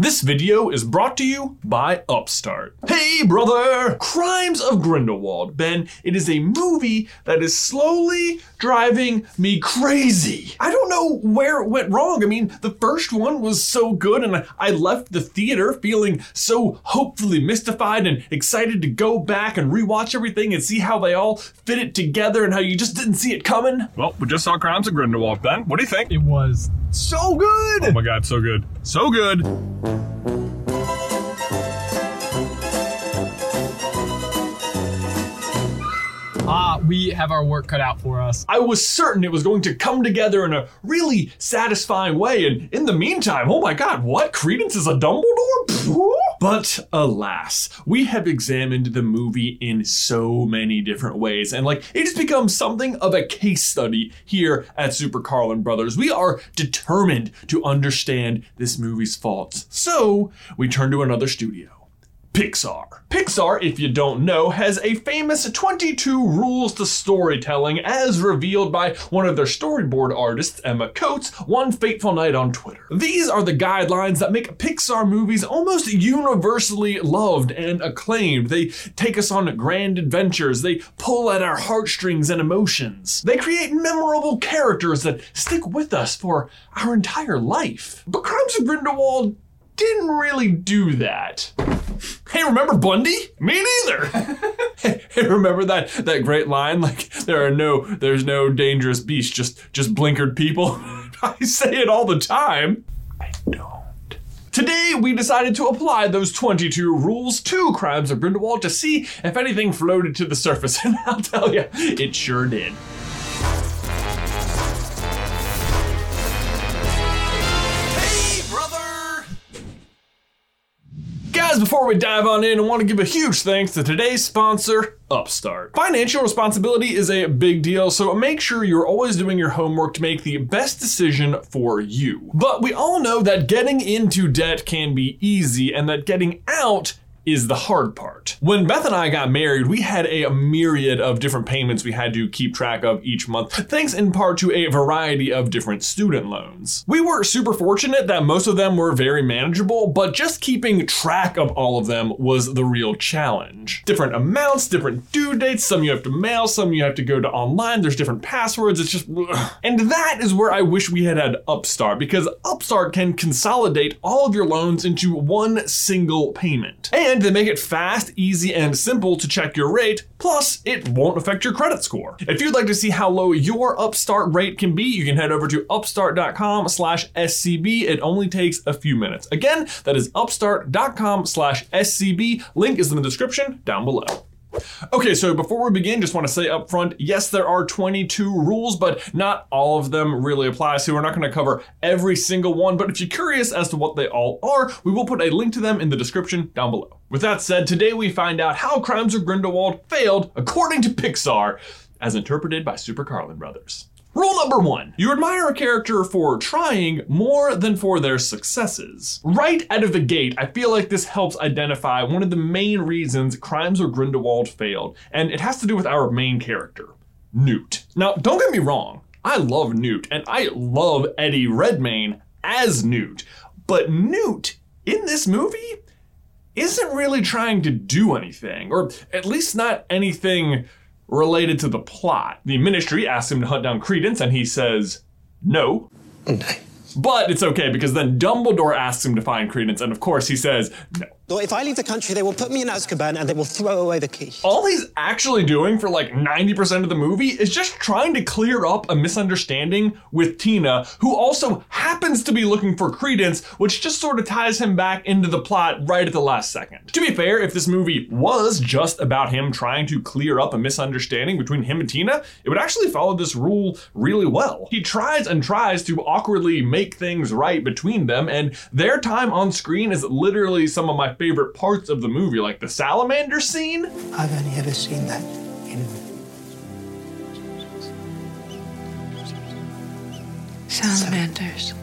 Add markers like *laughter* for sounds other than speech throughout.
This video is brought to you by Upstart. Hey, brother! Crimes of Grindelwald. Ben, it is a movie that is slowly driving me crazy. I don't know where it went wrong. I mean, the first one was so good, and I left the theater feeling so hopefully mystified and excited to go back and rewatch everything and see how they all fit it together and how you just didn't see it coming. Well, we just saw Crimes of Grindelwald, Ben. What do you think? It was so good. Oh my god, so good. So good. Ah, we have our work cut out for us. I was certain it was going to come together in a really satisfying way, and in the meantime, oh my god, what? Credence is a Dumbledore? But alas, we have examined the movie in so many different ways, and like it has become something of a case study here at Super Carlin Brothers. We are determined to understand this movie's faults. So we turn to another studio. Pixar. Pixar, if you don't know, has a famous 22 rules to storytelling as revealed by one of their storyboard artists, Emma Coates, one fateful night on Twitter. These are the guidelines that make Pixar movies almost universally loved and acclaimed. They take us on grand adventures, they pull at our heartstrings and emotions. They create memorable characters that stick with us for our entire life. But Crimes of Grindelwald didn't really do that. Hey, remember Bunty? Me neither. *laughs* hey, remember that that great line? Like there are no there's no dangerous beasts, just just blinkered people. *laughs* I say it all the time. I don't. Today, we decided to apply those 22 rules to Crimes of Grindelwald to see if anything floated to the surface, *laughs* and I'll tell you, it sure did. Guys, before we dive on in, I want to give a huge thanks to today's sponsor, Upstart. Financial responsibility is a big deal, so make sure you're always doing your homework to make the best decision for you. But we all know that getting into debt can be easy and that getting out is the hard part. When Beth and I got married, we had a myriad of different payments we had to keep track of each month, thanks in part to a variety of different student loans. We were super fortunate that most of them were very manageable, but just keeping track of all of them was the real challenge. Different amounts, different due dates, some you have to mail, some you have to go to online, there's different passwords, it's just ugh. And that is where I wish we had had Upstart because Upstart can consolidate all of your loans into one single payment. And and they make it fast, easy, and simple to check your rate, plus it won't affect your credit score. If you'd like to see how low your Upstart rate can be, you can head over to upstart.com slash SCB. It only takes a few minutes. Again, that is upstart.com slash SCB. Link is in the description down below. Okay, so before we begin, just want to say up front, yes, there are 22 rules, but not all of them really apply, so we're not going to cover every single one, but if you're curious as to what they all are, we will put a link to them in the description down below. With that said, today we find out how Crimes of Grindelwald failed according to Pixar, as interpreted by Super Carlin Brothers. Rule number one you admire a character for trying more than for their successes. Right out of the gate, I feel like this helps identify one of the main reasons Crimes of Grindelwald failed, and it has to do with our main character, Newt. Now, don't get me wrong, I love Newt, and I love Eddie Redmayne as Newt, but Newt in this movie isn't really trying to do anything, or at least not anything related to the plot. The ministry asks him to hunt down Credence, and he says no. *laughs* But it's okay because then Dumbledore asks him to find Credence, and of course he says no. If I leave the country, they will put me in Azkaban and they will throw away the key. All he's actually doing for like 90% of the movie is just trying to clear up a misunderstanding with Tina, who also happens to be looking for Credence, which just sort of ties him back into the plot right at the last second. To be fair, if this movie was just about him trying to clear up a misunderstanding between him and Tina, it would actually follow this rule really well. He tries and tries to awkwardly make things right between them, and their time on screen is literally some of my favorite parts of the movie, like the salamander scene. I've only ever seen that in salamanders.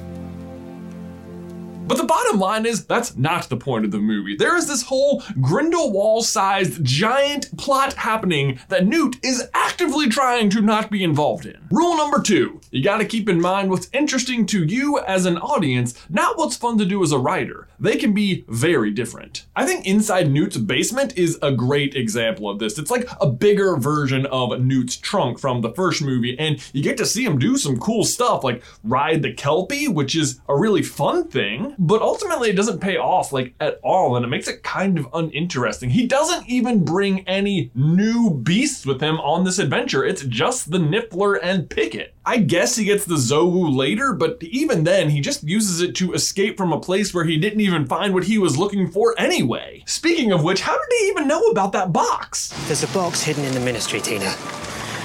But the bottom line is that's not the point of the movie. There is this whole Grindelwald sized giant plot happening that Newt is actively trying to not be involved in. Rule number two you gotta keep in mind what's interesting to you as an audience, not what's fun to do as a writer. They can be very different. I think Inside Newt's Basement is a great example of this. It's like a bigger version of Newt's trunk from the first movie, and you get to see him do some cool stuff like ride the Kelpie, which is a really fun thing, but ultimately it doesn't pay off like at all, and it makes it kind of uninteresting. He doesn't even bring any new beasts with him on this adventure. It's just the Niffler and Pickett. I guess he gets the Zouwu later, but even then, he just uses it to escape from a place where he didn't even find what he was looking for anyway. Speaking of which, how did he even know about that box? There's a box hidden in the ministry, Tina.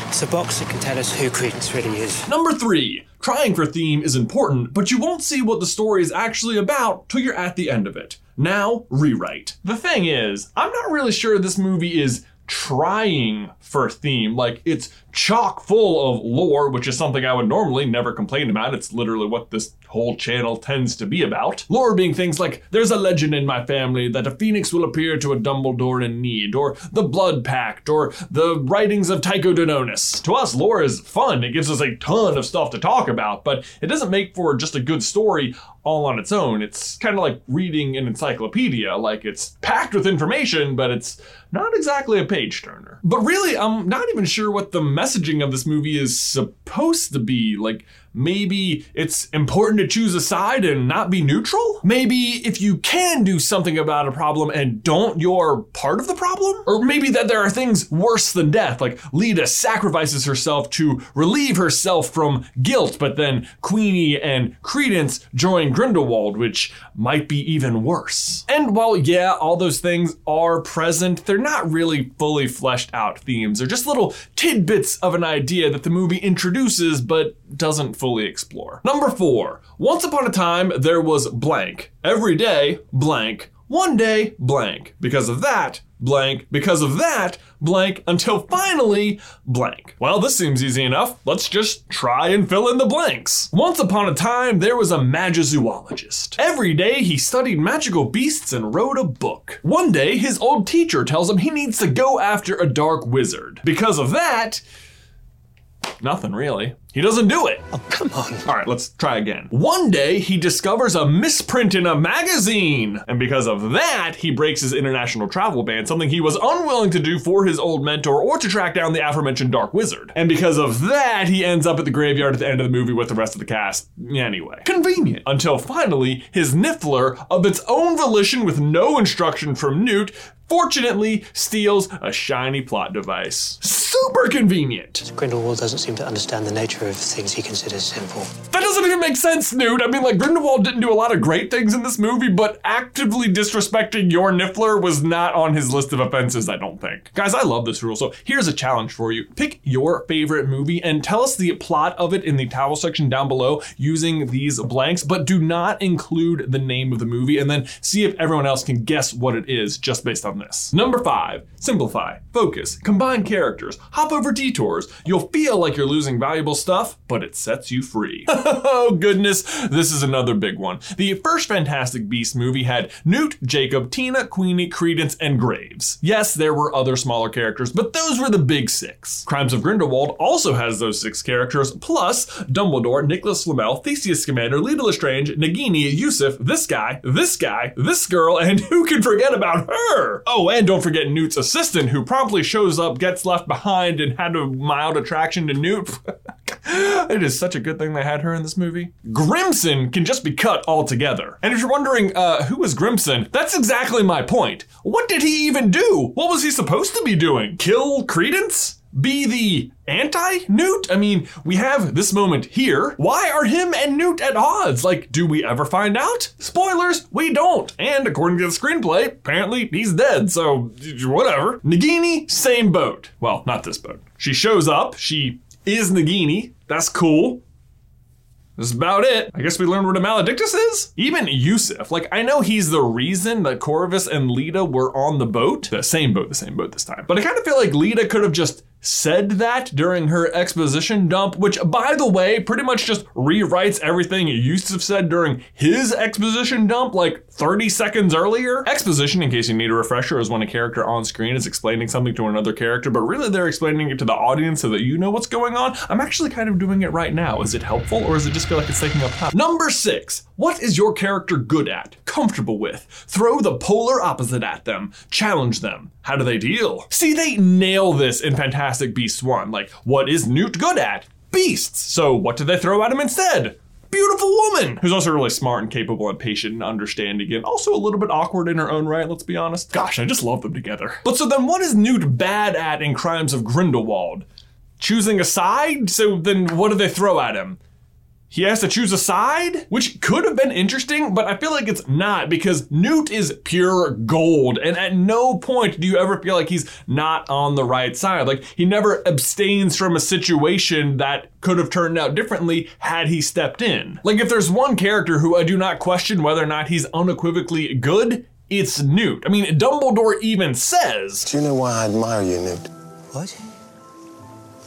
It's a box that can tell us who Credence really is. Number three, trying for theme is important, but you won't see what the story is actually about till you're at the end of it. Now, rewrite. The thing is, I'm not really sure this movie is trying for theme. Like it's chock full of lore, which is something I would normally never complain about. It's literally what this whole channel tends to be about. Lore being things like there's a legend in my family that a phoenix will appear to a Dumbledore in need, or the Blood Pact, or the writings of Tycho Dodonus. To us, lore is fun. It gives us a ton of stuff to talk about, but it doesn't make for just a good story all on its own. It's kind of like reading an encyclopedia. Like it's packed with information, but it's not exactly a page turner. But really, I'm not even sure what the messaging of this movie is supposed to be. Like, maybe it's important to choose a side and not be neutral? Maybe if you can do something about a problem and don't, you're part of the problem? Or maybe that there are things worse than death, like Leta sacrifices herself to relieve herself from guilt, but then Queenie and Credence join Grindelwald, which might be even worse. And while, yeah, all those things are present, they're not really fully fleshed out themes. They're just little tidbits of an idea that the movie introduces but doesn't fully explore. Number four, once upon a time there was blank. Every day, blank. One day, blank. Because of that, blank. Because of that, blank. Until finally, blank. Well, this seems easy enough. Let's just try and fill in the blanks. Once upon a time, there was a magizoologist. Every day, he studied magical beasts and wrote a book. One day, his old teacher tells him he needs to go after a dark wizard. Because of that, Nothing really. He doesn't do it. Oh, come on. All right, let's try again. One day, he discovers a misprint in a magazine. And because of that, he breaks his international travel ban, something he was unwilling to do for his old mentor or to track down the aforementioned Dark Wizard. And because of that, he ends up at the graveyard at the end of the movie with the rest of the cast. Anyway, convenient. Until finally, his Niffler, of its own volition with no instruction from Newt, fortunately steals a shiny plot device. Super convenient. Grindelwald doesn't seem to understand the nature of things he considers sinful. That doesn't even make sense, Newt. I mean, like, Grindelwald didn't do a lot of great things in this movie, but actively disrespecting your Niffler was not on his list of offenses, I don't think. Guys, I love this rule, so here's a challenge for you. Pick your favorite movie and tell us the plot of it in the towel section down below using these blanks, but do not include the name of the movie, and then see if everyone else can guess what it is just based on this. Number five, simplify, focus, combine characters, hop over detours. You'll feel like you're losing valuable stuff, but it sets you free. *laughs* oh goodness, this is another big one. The first Fantastic Beast movie had Newt, Jacob, Tina, Queenie, Credence, and Graves. Yes, there were other smaller characters, but those were the big six. Crimes of Grindelwald also has those six characters, plus Dumbledore, Nicholas Flamel, Theseus Scamander, Leta Lestrange, Nagini, Yusuf, this guy, this guy, this girl, and *laughs* who can forget about her? Oh, and don't forget Newt's assistant, who promptly shows up, gets left behind, and had a mild attraction to Newt. *laughs* it is such a good thing they had her in this movie. Grimmson can just be cut altogether. And if you're wondering, uh, who was Grimmson? That's exactly my point. What did he even do? What was he supposed to be doing? Kill Credence? Be the anti Newt? I mean, we have this moment here. Why are him and Newt at odds? Like, do we ever find out? Spoilers, we don't. And according to the screenplay, apparently he's dead, so whatever. Nagini, same boat. Well, not this boat. She shows up, she is Nagini. That's cool. That's about it. I guess we learned what a maledictus is. Even Yusuf, like I know he's the reason that Corvus and Leta were on the boat, the same boat, the same boat this time. But I kind of feel like Leta could have just said that during her exposition dump, which by the way, pretty much just rewrites everything Yusuf said during his exposition dump like 30 seconds earlier. Exposition, in case you need a refresher, is when a character on screen is explaining something to another character, but really they're explaining it to the audience so that you know what's going on. I'm actually kind of doing it right now. Is it helpful or does it just feel like it's taking up time? Number six, what is your character good at, comfortable with? Throw the polar opposite at them, challenge them. How do they deal? See, they nail this in Fantastic Beasts 1. Like, what is Newt good at? Beasts. So, what do they throw at him instead? Beautiful woman who's also really smart and capable and patient and understanding and also a little bit awkward in her own right, let's be honest. Gosh, I just love them together. But so then what is Newt bad at in Crimes of Grindelwald? Choosing a side? So then what do they throw at him? He has to choose a side, which could have been interesting, but I feel like it's not because Newt is pure gold. And at no point do you ever feel like he's not on the right side. Like he never abstains from a situation that could have turned out differently had he stepped in. Like if there's one character who I do not question whether or not he's unequivocally good, it's Newt. I mean, Dumbledore even says, Do you know why I admire you, Newt? What?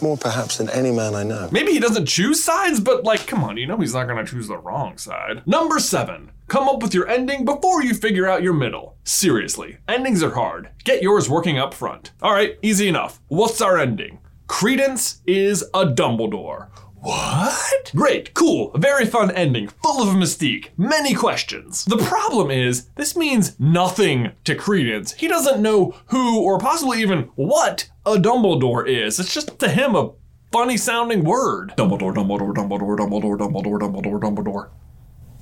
More perhaps than any man I know. Maybe he doesn't choose sides, but like, come on, you know he's not gonna choose the wrong side. Number seven, come up with your ending before you figure out your middle. Seriously, endings are hard. Get yours working up front. All right, easy enough. What's our ending? Credence is a Dumbledore. What? Great, cool, very fun ending, full of mystique, many questions. The problem is, this means nothing to Credence. He doesn't know who or possibly even what a Dumbledore is. It's just to him a funny sounding word. Dumbledore, Dumbledore, Dumbledore, Dumbledore, Dumbledore, Dumbledore, Dumbledore.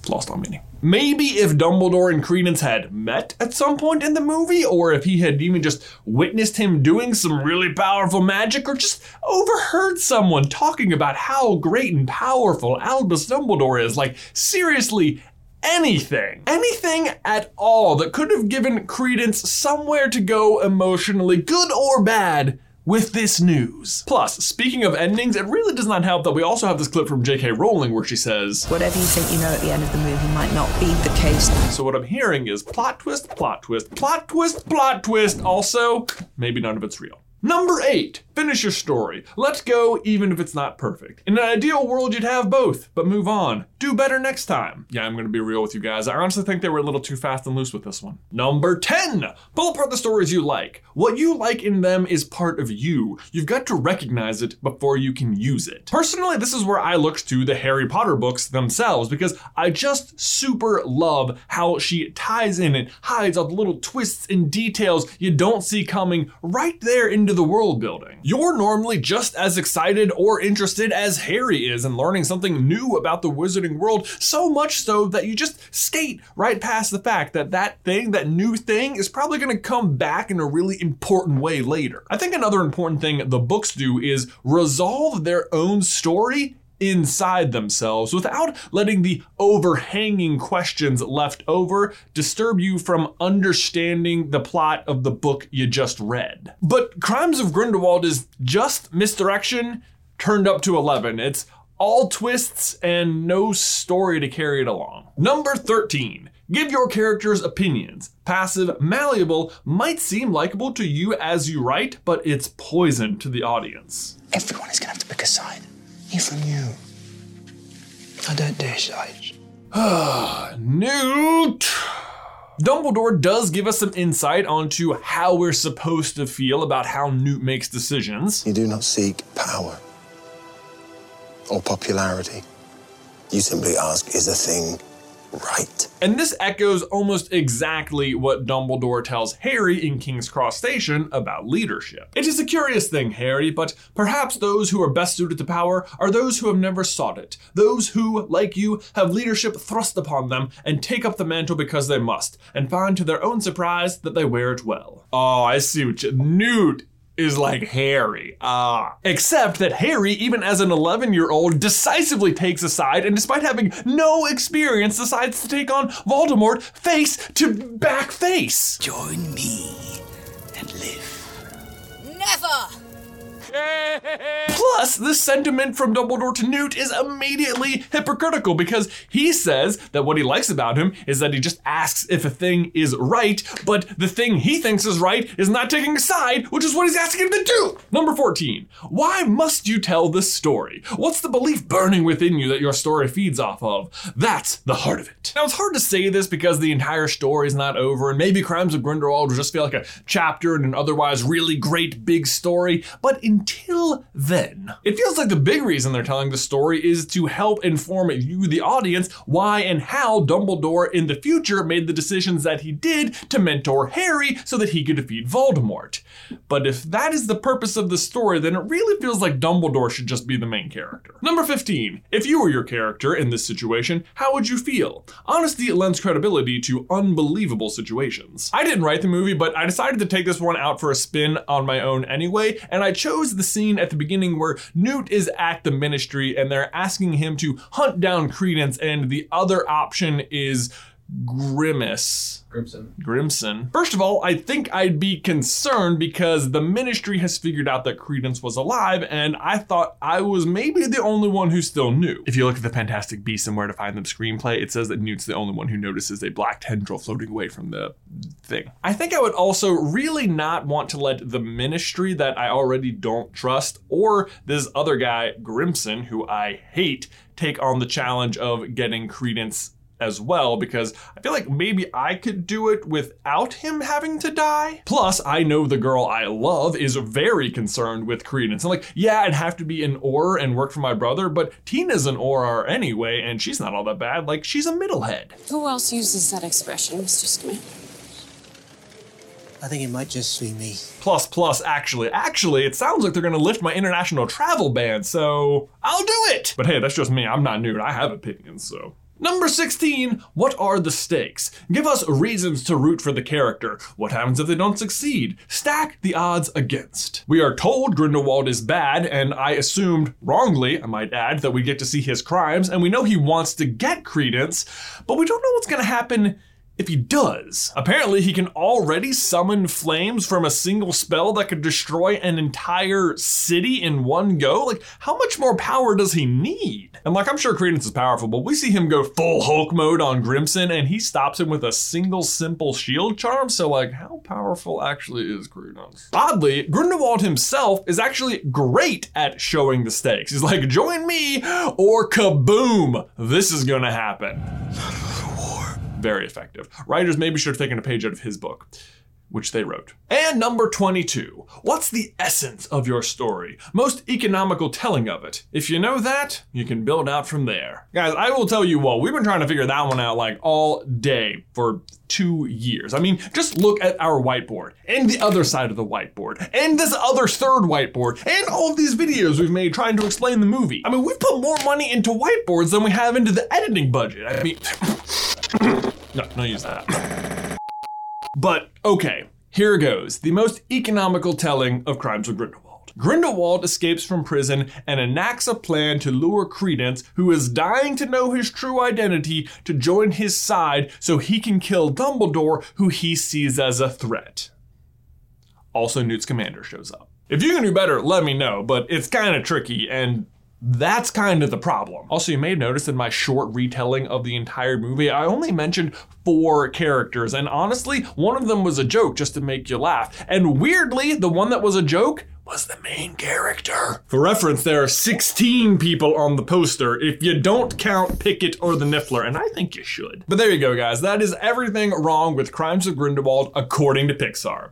Lost on meaning. Maybe if Dumbledore and Credence had met at some point in the movie, or if he had even just witnessed him doing some really powerful magic, or just overheard someone talking about how great and powerful Albus Dumbledore is. Like, seriously, anything, anything at all that could have given Credence somewhere to go emotionally, good or bad, with this news. Plus, speaking of endings, it really does not help that we also have this clip from J.K. Rowling where she says, Whatever you think you know at the end of the movie might not be the case. So what I'm hearing is plot twist, plot twist, plot twist, plot twist. Also, maybe none of it's real. Number eight, finish your story. Let go even if it's not perfect. In an ideal world, you'd have both, but move on. Do better next time. Yeah, I'm gonna be real with you guys. I honestly think they were a little too fast and loose with this one. Number 10, pull apart the stories you like. What you like in them is part of you. You've got to recognize it before you can use it. Personally, this is where I looked to the Harry Potter books themselves because I just super love how she ties in and hides all the little twists and details you don't see coming right there into the world building. You're normally just as excited or interested as Harry is in learning something new about the wizarding world, so much so that you just skate right past the fact that that thing, that new thing, is probably going to come back in a really important way later. I think another important thing the books do is resolve their own story inside themselves without letting the overhanging questions left over disturb you from understanding the plot of the book you just read. But Crimes of Grindelwald is just misdirection turned up to 11. It's all twists and no story to carry it along. Number 13. Give your characters opinions. Passive, malleable, might seem likable to you as you write, but it's poison to the audience. Everyone is to have to pick a side. Even you. I don't dare sides. Ah, Newt! Dumbledore does give us some insight onto how we're supposed to feel about how Newt makes decisions. You do not seek power or popularity. You simply ask, is a thing right? And this echoes almost exactly what Dumbledore tells Harry in King's Cross Station about leadership. It is a curious thing, Harry, but perhaps those who are best suited to power are those who have never sought it. Those who, like you, have leadership thrust upon them and take up the mantle because they must, and find to their own surprise that they wear it well. Oh, I see what you. Newt is like Harry. Ah. Except that Harry, even as an 11 year old, decisively takes a side and despite having no experience, decides to take on Voldemort face to back face. Join me and live. Never! *laughs* Plus, the sentiment from Dumbledore to Newt is immediately hypocritical because he says that what he likes about him is that he just asks if a thing is right, but the thing he thinks is right is not taking a side, which is what he's asking him to do. Number 14. Why must you tell this story? What's the belief burning within you that your story feeds off of? That's the heart of it. Now, it's hard to say this because the entire story is not over, and maybe Crimes of Grindelwald will just feel like a chapter in an otherwise really great big story, but until then, it feels like the big reason they're telling the story is to help inform you, the audience, why and how Dumbledore in the future made the decisions that he did to mentor Harry so that he could defeat Voldemort. But if that is the purpose of the story, then it really feels like Dumbledore should just be the main character. Number 15. If you were your character in this situation, how would you feel? Honesty lends credibility to unbelievable situations. I didn't write the movie, but I decided to take this one out for a spin on my own anyway, and I chose the scene at the beginning where Newt is at the ministry and they're asking him to hunt down Credence, and the other option is Grimace. Grimmson. Grimmson. First of all, I think I'd be concerned because the ministry has figured out that Credence was alive, and I thought I was maybe the only one who still knew. If you look at the Fantastic Beasts and Where to Find Them screenplay, it says that Newt's the only one who notices a black tendril floating away from the thing. I think I would also really not want to let the ministry that I already don't trust, or this other guy, Grimmson, who I hate, take on the challenge of getting Credence as well because I feel like maybe I could do it without him having to die. Plus, I know the girl I love is very concerned with Credence. And like, yeah, I'd have to be an Auror and work for my brother, but Tina's an Auror anyway, and she's not all that bad. Like, she's a middlehead. Who else uses that expression, Mr. Scamander? I think it might just be me. Plus, plus, actually, actually, it sounds like they're gonna lift my international travel ban, so I'll do it. But hey, that's just me. I'm not new. I have opinions, so. Number 16, what are the stakes? Give us reasons to root for the character. What happens if they don't succeed? Stack the odds against. We are told Grindelwald is bad, and I assumed, wrongly, I might add, that we get to see his crimes, and we know he wants to get Credence, but we don't know what's gonna happen if he does. Apparently, he can already summon flames from a single spell that could destroy an entire city in one go. Like, how much more power does he need? And like, I'm sure Credence is powerful, but we see him go full Hulk mode on Grimmson and he stops him with a single simple shield charm. So, like, how powerful actually is Credence? Oddly, Grindelwald himself is actually great at showing the stakes. He's like, join me or kaboom, this is gonna happen very effective. Writers maybe should have taken a page out of his book, which they wrote. And number 22. What's the essence of your story? Most economical telling of it. If you know that, you can build out from there. Guys, I will tell you what, we've been trying to figure that one out like all day for two years. I mean, just look at our whiteboard and the other side of the whiteboard and this other third whiteboard and all of these videos we've made trying to explain the movie. I mean, we've put more money into whiteboards than we have into the editing budget. I mean, *laughs* *coughs* no, no use that. But okay, here goes. The most economical telling of Crimes of Grindelwald. Grindelwald escapes from prison and enacts a plan to lure Credence, who is dying to know his true identity, to join his side so he can kill Dumbledore, who he sees as a threat. Also, Newt Scamander shows up. If you can do better, let me know, but it's kind of tricky and that's kind of the problem. Also, you may have noticed in my short retelling of the entire movie, I only mentioned four characters, and honestly, one of them was a joke just to make you laugh. And weirdly, the one that was a joke was the main character. For reference, there are 16 people on the poster if you don't count Pickett or the Niffler, and I think you should. But there you go, guys. That is everything wrong with Crimes of Grindelwald according to Pixar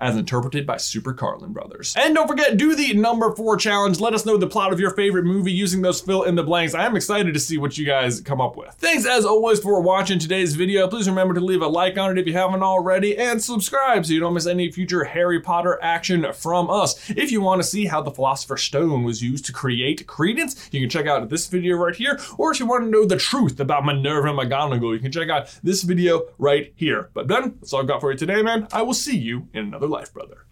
as interpreted by Super Carlin Brothers. And don't forget, do the number four challenge. Let us know the plot of your favorite movie using those fill in the blanks. I am excited to see what you guys come up with. Thanks as always for watching today's video. Please remember to leave a like on it if you haven't already and subscribe so you don't miss any future Harry Potter action from us. If you want to see how the Philosopher's Stone was used to create Credence, you can check out this video right here. Or if you want to know the truth about Minerva McGonagall, you can check out this video right here. But then, that's all I've got for you today, man. I will see you in another life, brother.